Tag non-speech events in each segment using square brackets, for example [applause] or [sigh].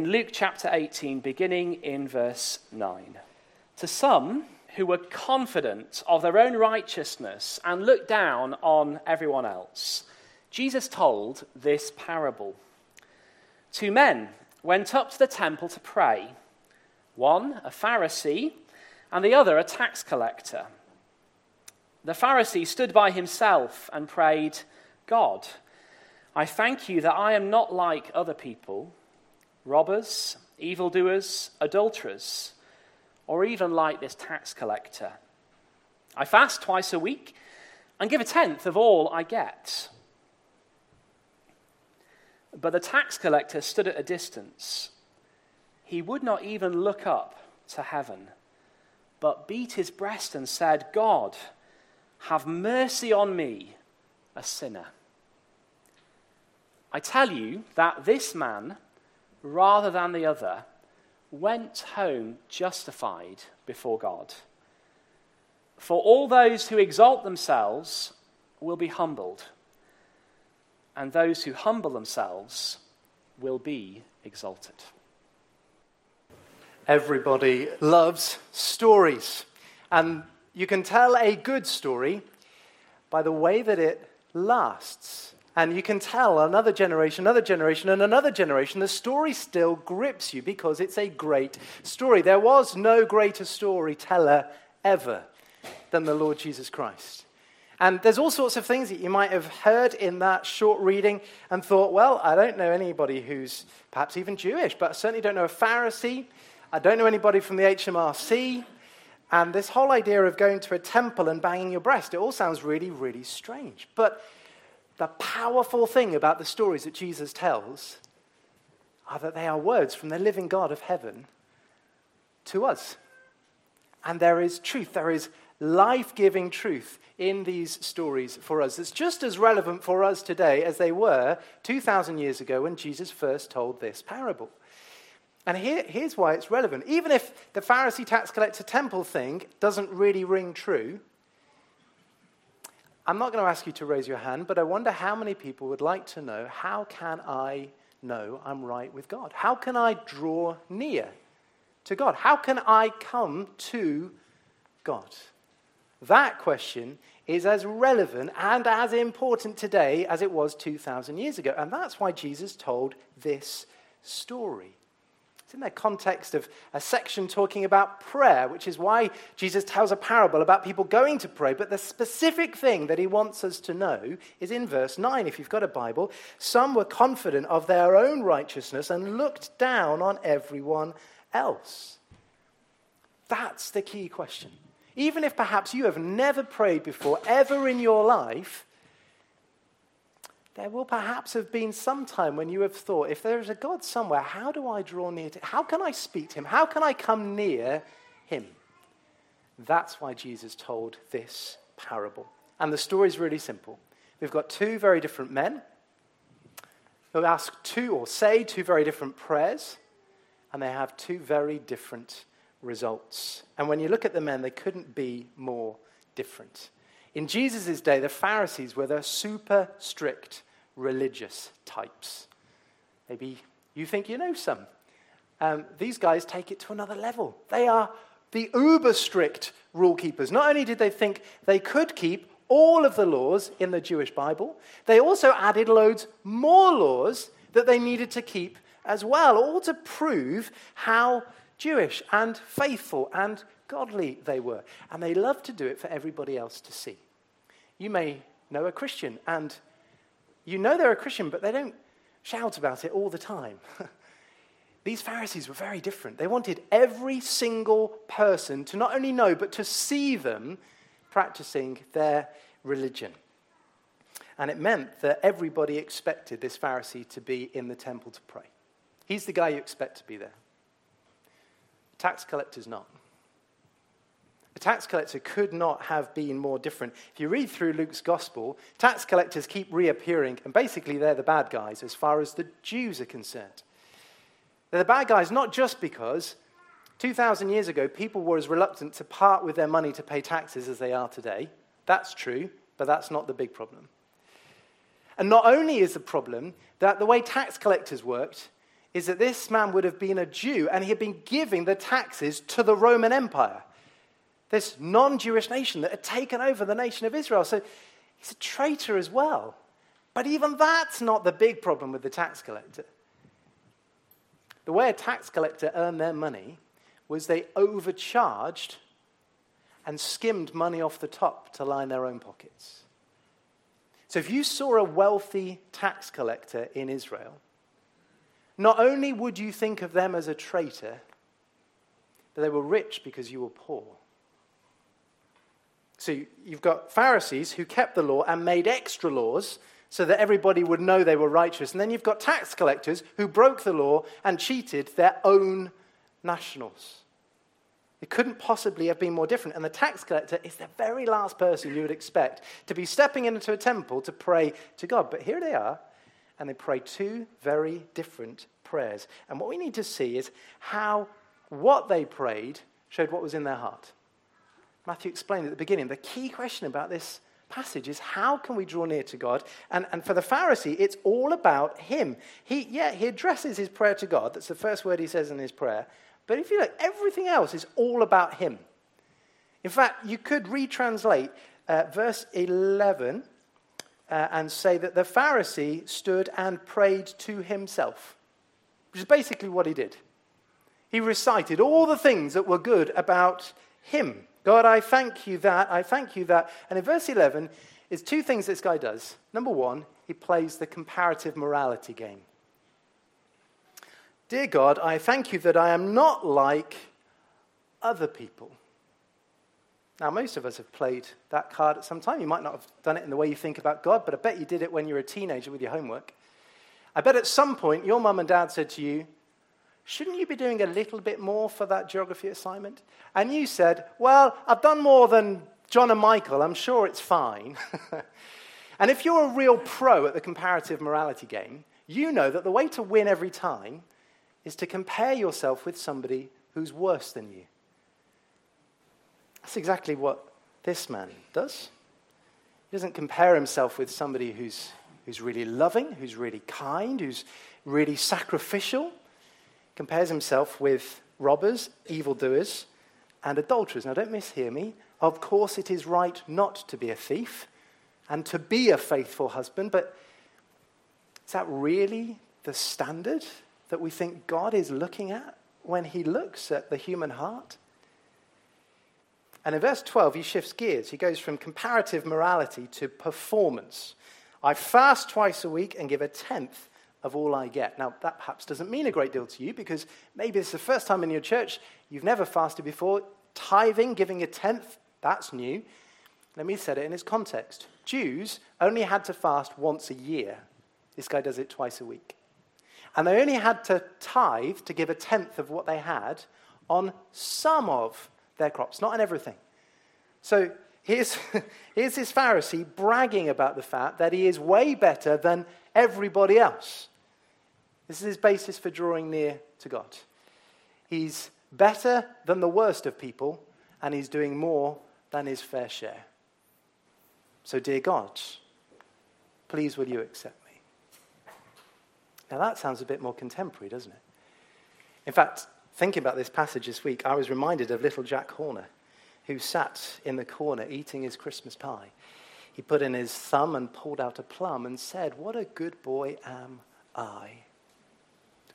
In Luke chapter 18, beginning in verse 9. To some who were confident of their own righteousness and looked down on everyone else, Jesus told this parable. Two men went up to the temple to pray one a Pharisee, and the other a tax collector. The Pharisee stood by himself and prayed, God, I thank you that I am not like other people robbers, evildoers, adulterers, or even like this tax collector. I fast twice a week and give a tenth of all I get. But the tax collector stood at a distance. He would not even look up to heaven, but beat his breast and said, God, have mercy on me, a sinner. I tell you that this man, rather than the other, went home justified before God. For all those who exalt themselves will be humbled, and those who humble themselves will be exalted. Everybody loves stories, and you can tell a good story by the way that it lasts. And you can tell another generation, another generation, and another generation, the story still grips you because it's a great story. There was no greater storyteller ever than the Lord Jesus Christ. And there's all sorts of things that you might have heard in that short reading and thought, well, I don't know anybody who's perhaps even Jewish, but I certainly don't know a Pharisee. I don't know anybody from the HMRC. And this whole idea of going to a temple and banging your breast, it all sounds really, really strange. But the powerful thing about the stories that Jesus tells are that they are words from the living God of heaven to us. And there is truth, there is life giving truth in these stories for us. It's just as relevant for us today as they were 2,000 years ago when Jesus first told this parable. And here, here's why it's relevant. Even if the Pharisee tax collector temple thing doesn't really ring true, I'm not going to ask you to raise your hand, but I wonder how many people would like to know how can I know I'm right with God? How can I draw near to God? How can I come to God? That question is as relevant and as important today as it was 2,000 years ago. And that's why Jesus told this story. It's in the context of a section talking about prayer, which is why Jesus tells a parable about people going to pray. But the specific thing that he wants us to know is in verse 9, if you've got a Bible. Some were confident of their own righteousness and looked down on everyone else. That's the key question. Even if perhaps you have never prayed before, ever in your life, there will perhaps have been some time when you have thought, if there is a God somewhere, how do I draw near to him? How can I speak to him? How can I come near him? That's why Jesus told this parable. And the story is really simple. We've got two very different men who ask two or say two very different prayers, and they have two very different results. And when you look at the men, they couldn't be more different. In Jesus' day, the Pharisees were the super strict religious types. Maybe you think you know some. Um, these guys take it to another level. They are the uber strict rule keepers. Not only did they think they could keep all of the laws in the Jewish Bible, they also added loads more laws that they needed to keep as well, all to prove how Jewish and faithful and godly they were. And they loved to do it for everybody else to see. You may know a Christian and you know they're a Christian, but they don't shout about it all the time. [laughs] These Pharisees were very different. They wanted every single person to not only know, but to see them practicing their religion. And it meant that everybody expected this Pharisee to be in the temple to pray. He's the guy you expect to be there. Tax collectors not. A tax collector could not have been more different. If you read through Luke's gospel, tax collectors keep reappearing, and basically they're the bad guys as far as the Jews are concerned. They're the bad guys not just because 2,000 years ago people were as reluctant to part with their money to pay taxes as they are today. That's true, but that's not the big problem. And not only is the problem that the way tax collectors worked is that this man would have been a Jew and he had been giving the taxes to the Roman Empire, this non Jewish nation that had taken over the nation of Israel. So he's a traitor as well. But even that's not the big problem with the tax collector. The way a tax collector earned their money was they overcharged and skimmed money off the top to line their own pockets. So if you saw a wealthy tax collector in Israel, not only would you think of them as a traitor, but they were rich because you were poor. So you've got Pharisees who kept the law and made extra laws so that everybody would know they were righteous. And then you've got tax collectors who broke the law and cheated their own nationals. It couldn't possibly have been more different. And the tax collector is the very last person you would expect to be stepping into a temple to pray to God. But here they are, and they pray two very different prayers. And what we need to see is how what they prayed showed what was in their heart. Matthew explained at the beginning the key question about this passage is how can we draw near to God? And, and for the Pharisee, it's all about him. He, yeah, he addresses his prayer to God. That's the first word he says in his prayer. But if you look, everything else is all about him. In fact, you could retranslate uh, verse 11 uh, and say that the Pharisee stood and prayed to himself, which is basically what he did. He recited all the things that were good about him. God, I thank you that, I thank you that. And in verse 11, is two things this guy does. Number one, he plays the comparative morality game. Dear God, I thank you that I am not like other people. Now, most of us have played that card at some time. You might not have done it in the way you think about God, but I bet you did it when you were a teenager with your homework. I bet at some point your mum and dad said to you, Shouldn't you be doing a little bit more for that geography assignment? And you said, Well, I've done more than John and Michael. I'm sure it's fine. [laughs] and if you're a real pro at the comparative morality game, you know that the way to win every time is to compare yourself with somebody who's worse than you. That's exactly what this man does. He doesn't compare himself with somebody who's, who's really loving, who's really kind, who's really sacrificial compares himself with robbers, evildoers, and adulterers. Now, don't mishear me. Of course, it is right not to be a thief and to be a faithful husband, but is that really the standard that we think God is looking at when he looks at the human heart? And in verse 12, he shifts gears. He goes from comparative morality to performance. I fast twice a week and give a tenth of all I get. Now, that perhaps doesn't mean a great deal to you because maybe it's the first time in your church you've never fasted before. Tithing, giving a tenth, that's new. Let me set it in its context. Jews only had to fast once a year. This guy does it twice a week. And they only had to tithe to give a tenth of what they had on some of their crops, not on everything. So here's, [laughs] here's this Pharisee bragging about the fact that he is way better than everybody else. This is his basis for drawing near to God. He's better than the worst of people, and he's doing more than his fair share. So, dear God, please will you accept me? Now, that sounds a bit more contemporary, doesn't it? In fact, thinking about this passage this week, I was reminded of little Jack Horner, who sat in the corner eating his Christmas pie. He put in his thumb and pulled out a plum and said, What a good boy am I.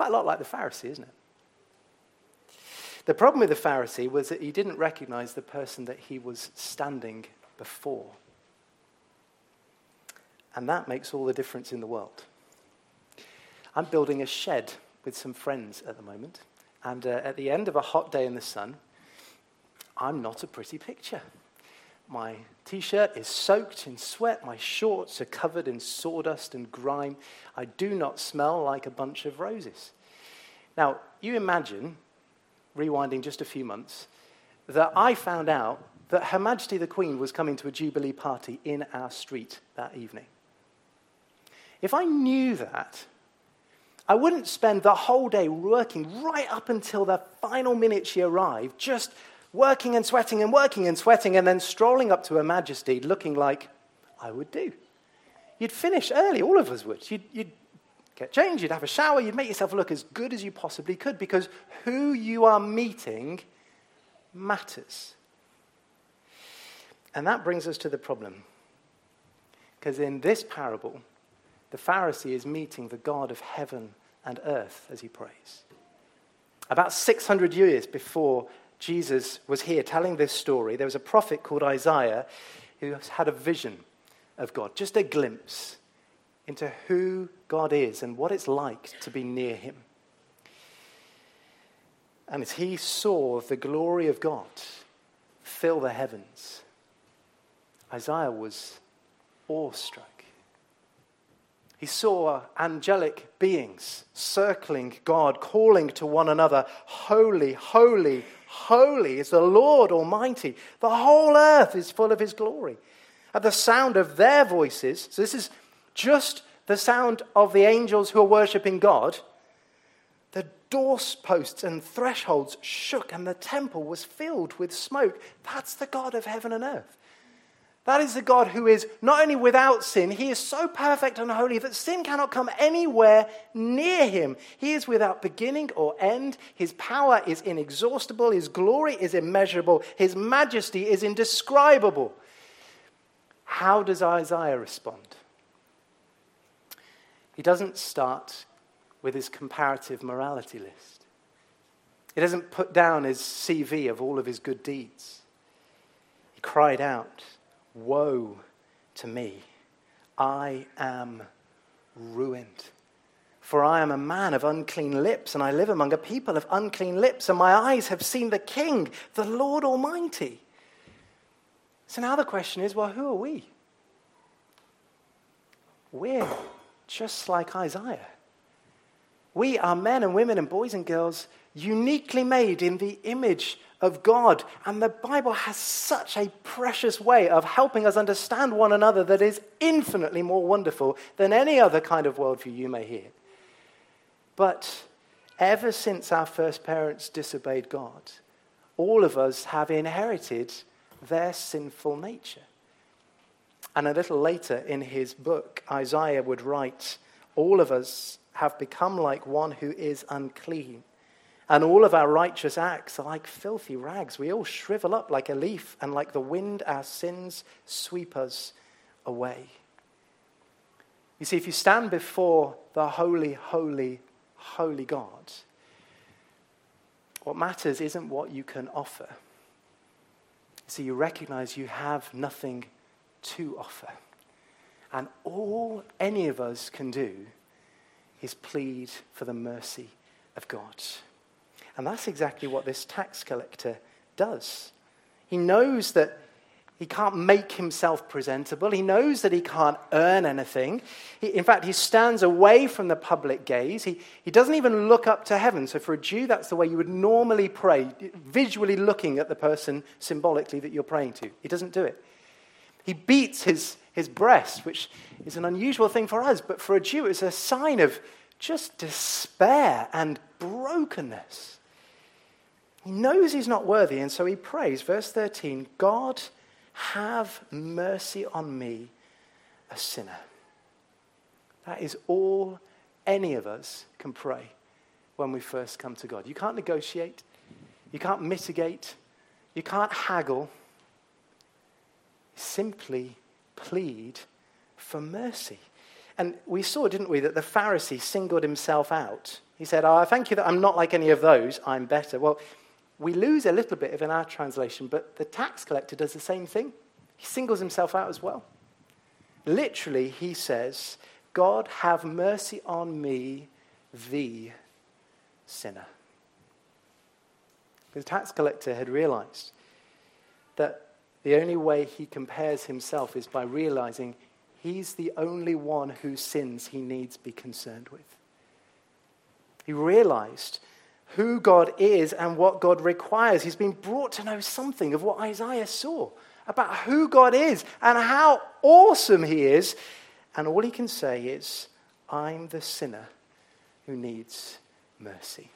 Quite a lot like the Pharisee, isn't it? The problem with the Pharisee was that he didn't recognize the person that he was standing before. And that makes all the difference in the world. I'm building a shed with some friends at the moment. And uh, at the end of a hot day in the sun, I'm not a pretty picture. My t shirt is soaked in sweat. My shorts are covered in sawdust and grime. I do not smell like a bunch of roses. Now, you imagine, rewinding just a few months, that I found out that Her Majesty the Queen was coming to a Jubilee party in our street that evening. If I knew that, I wouldn't spend the whole day working right up until the final minute she arrived, just working and sweating and working and sweating, and then strolling up to Her Majesty looking like I would do. You'd finish early, all of us would. You'd, you'd get changed, you'd have a shower, you'd make yourself look as good as you possibly could because who you are meeting matters. And that brings us to the problem. Because in this parable, the Pharisee is meeting the God of heaven and earth as he prays. About 600 years before Jesus was here telling this story, there was a prophet called Isaiah who had a vision of God, just a glimpse into who God is and what it's like to be near him. And as he saw the glory of God fill the heavens, Isaiah was awestruck. He saw angelic beings circling God, calling to one another, Holy, holy, holy is the Lord Almighty. The whole earth is full of his glory. At the sound of their voices, so this is just the sound of the angels who are worshipping God, the doorposts and thresholds shook and the temple was filled with smoke. That's the God of heaven and earth. That is the God who is not only without sin, he is so perfect and holy that sin cannot come anywhere near him. He is without beginning or end. His power is inexhaustible. His glory is immeasurable. His majesty is indescribable. How does Isaiah respond? He doesn't start with his comparative morality list. He doesn't put down his CV of all of his good deeds. He cried out, Woe to me! I am ruined. For I am a man of unclean lips, and I live among a people of unclean lips, and my eyes have seen the King, the Lord Almighty. So now the question is well, who are we? We're just like Isaiah. We are men and women and boys and girls uniquely made in the image of God. And the Bible has such a precious way of helping us understand one another that is infinitely more wonderful than any other kind of worldview you may hear. But ever since our first parents disobeyed God, all of us have inherited their sinful nature. And a little later in his book, Isaiah would write, All of us have become like one who is unclean and all of our righteous acts are like filthy rags. We all shrivel up like a leaf, and like the wind, our sins sweep us away. You see, if you stand before the holy, holy, holy God, what matters isn't what you can offer. See, you recognize you have nothing to offer. And all any of us can do is plead for the mercy of God. And that's exactly what this tax collector does. He knows that he can't make himself presentable. He knows that he can't earn anything. He, in fact, he stands away from the public gaze. He, he doesn't even look up to heaven. So, for a Jew, that's the way you would normally pray, visually looking at the person symbolically that you're praying to. He doesn't do it. He beats his, his breast, which is an unusual thing for us, but for a Jew, it's a sign of just despair and brokenness. He knows he's not worthy, and so he prays. Verse 13 God, have mercy on me, a sinner. That is all any of us can pray when we first come to God. You can't negotiate, you can't mitigate, you can't haggle. Simply plead for mercy. And we saw, didn't we, that the Pharisee singled himself out. He said, Oh, I thank you that I'm not like any of those, I'm better. Well, we lose a little bit of in our translation, but the tax collector does the same thing. He singles himself out as well. Literally, he says, God, have mercy on me, the sinner. The tax collector had realized that the only way he compares himself is by realizing he's the only one whose sins he needs be concerned with. He realized who God is and what God requires. He's been brought to know something of what Isaiah saw about who God is and how awesome He is. And all he can say is, I'm the sinner who needs mercy.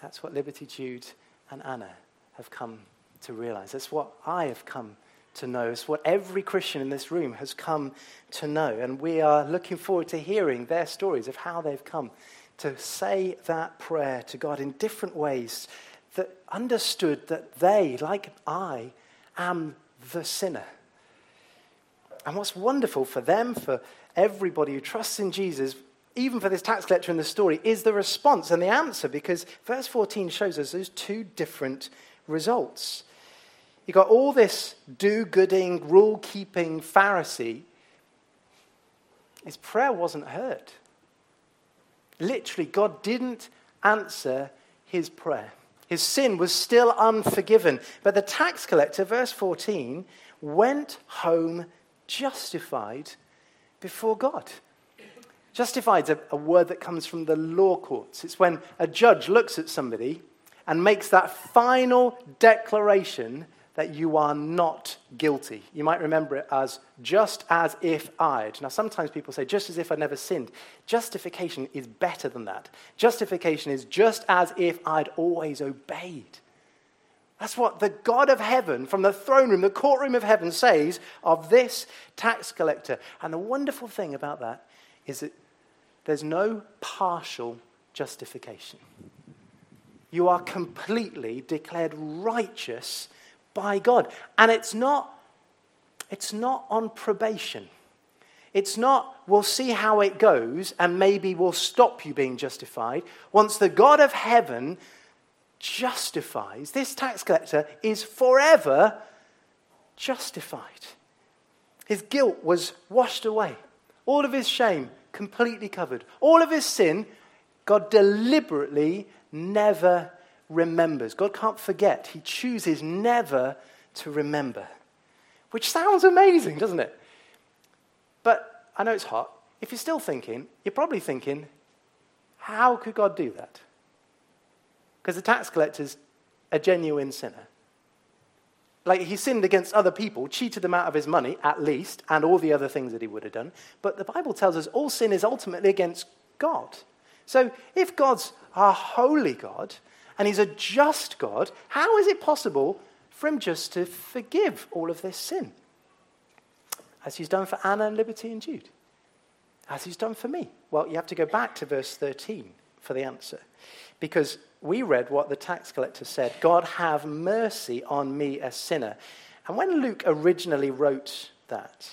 That's what Liberty Jude and Anna have come to realize. That's what I have come to know. It's what every Christian in this room has come to know. And we are looking forward to hearing their stories of how they've come to say that prayer to God in different ways that understood that they, like I, am the sinner. And what's wonderful for them, for everybody who trusts in Jesus, even for this tax collector in the story, is the response and the answer because verse 14 shows us those two different results. You've got all this do gooding, rule keeping Pharisee. His prayer wasn't heard. Literally, God didn't answer his prayer. His sin was still unforgiven. But the tax collector, verse 14, went home justified before God. Justified is a, a, word that comes from the law courts. It's when a judge looks at somebody and makes that final declaration that you are not guilty. You might remember it as just as if I'd. Now, sometimes people say, just as if I'd never sinned. Justification is better than that. Justification is just as if I'd always obeyed. That's what the God of heaven, from the throne room, the courtroom of heaven, says of this tax collector. And the wonderful thing about that is that there's no partial justification. You are completely declared righteous by God. And it's not, it's not on probation. It's not, we'll see how it goes and maybe we'll stop you being justified. Once the God of heaven justifies, this tax collector is forever justified. His guilt was washed away, all of his shame completely covered, all of his sin, God deliberately never remembers. God can't forget. He chooses never to remember, which sounds amazing, doesn't it? But I know it's hot. If you're still thinking, you're probably thinking, how could God do that? Because the tax collector's a genuine sinner. Like he sinned against other people, cheated them out of his money, at least, and all the other things that he would have done. But the Bible tells us all sin is ultimately against God. So if God's a holy God, and he's a just God, how is it possible for him just to forgive all of this sin? As he's done for Anna and Liberty and Jude. As he's done for me. Well, you have to go back to verse 13 for the answer. Because we read what the tax collector said God, have mercy on me, a sinner. And when Luke originally wrote that,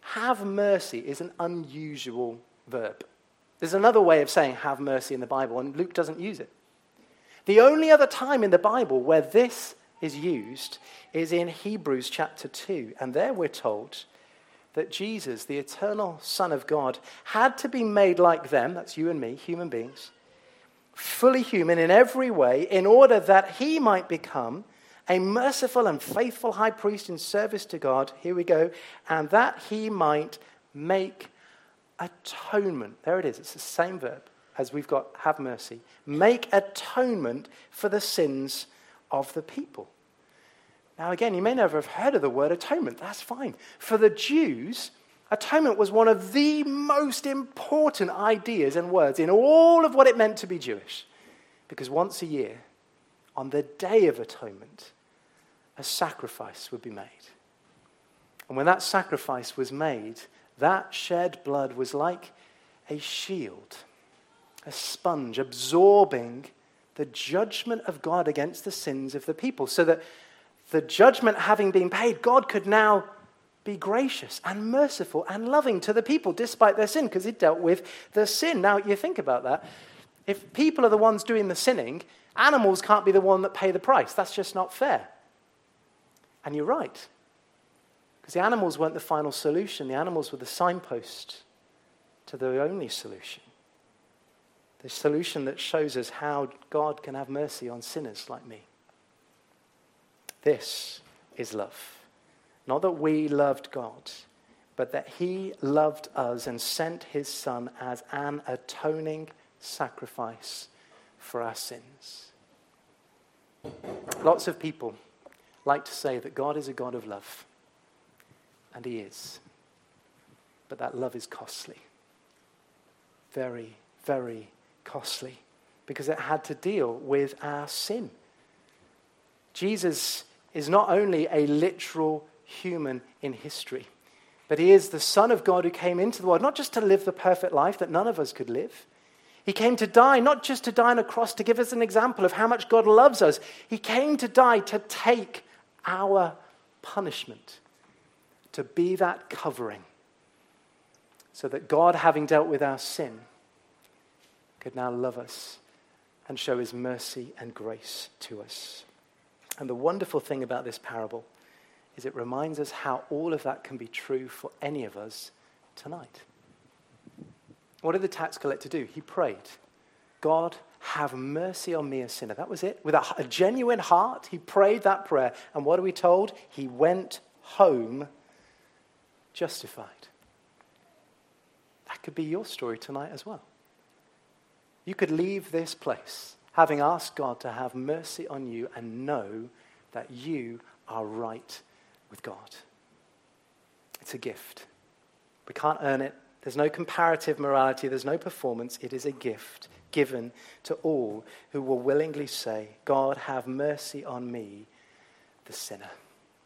have mercy is an unusual verb. There's another way of saying have mercy in the Bible, and Luke doesn't use it. The only other time in the Bible where this is used is in Hebrews chapter 2. And there we're told that Jesus, the eternal Son of God, had to be made like them, that's you and me, human beings, fully human in every way, in order that he might become a merciful and faithful high priest in service to God. Here we go. And that he might make atonement. There it is, it's the same verb as we've got have mercy, make atonement for the sins of the people. Now, again, you may never have heard of the word atonement. That's fine. For the Jews, atonement was one of the most important ideas and words in all of what it meant to be Jewish. Because once a year, on the Day of Atonement, a sacrifice would be made. And when that sacrifice was made, that shed blood was like a shield a sponge absorbing the judgment of God against the sins of the people, so that the judgment having been paid, God could now be gracious and merciful and loving to the people despite their sin, because he dealt with the sin. Now, you think about that. If people are the ones doing the sinning, animals can't be the one that pay the price. That's just not fair. And you're right. Because the animals weren't the final solution, the animals were the signpost to the only solution the solution that shows us how God can have mercy on sinners like me. This is love. Not that we loved God, but that He loved us and sent His Son as an atoning sacrifice for our sins. Lots of people like to say that God is a God of love, and He is. But that love is costly. Very, very costly because it had to deal with our sin. Jesus is not only a literal human in history. But he is the Son of God who came into the world, not just to live the perfect life that none of us could live. He came to die, not just to die on a cross to give us an example of how much God loves us. He came to die to take our punishment, to be that covering, so that God, having dealt with our sin, could now love us and show his mercy and grace to us. And the wonderful thing about this parable is it reminds us how all of that can be true for any of us tonight. What did the tax collector do? He prayed, God, have mercy on me, a sinner. That was it. With a, a genuine heart, he prayed that prayer. And what are we told? He went home justified. That could be your story tonight as well. You could leave this place having asked God to have mercy on you and know that you are right with God. It's a gift. We can't earn it. There's no comparative morality. There's no performance. It is a gift given to all who will willingly say, God, have mercy on me, the sinner.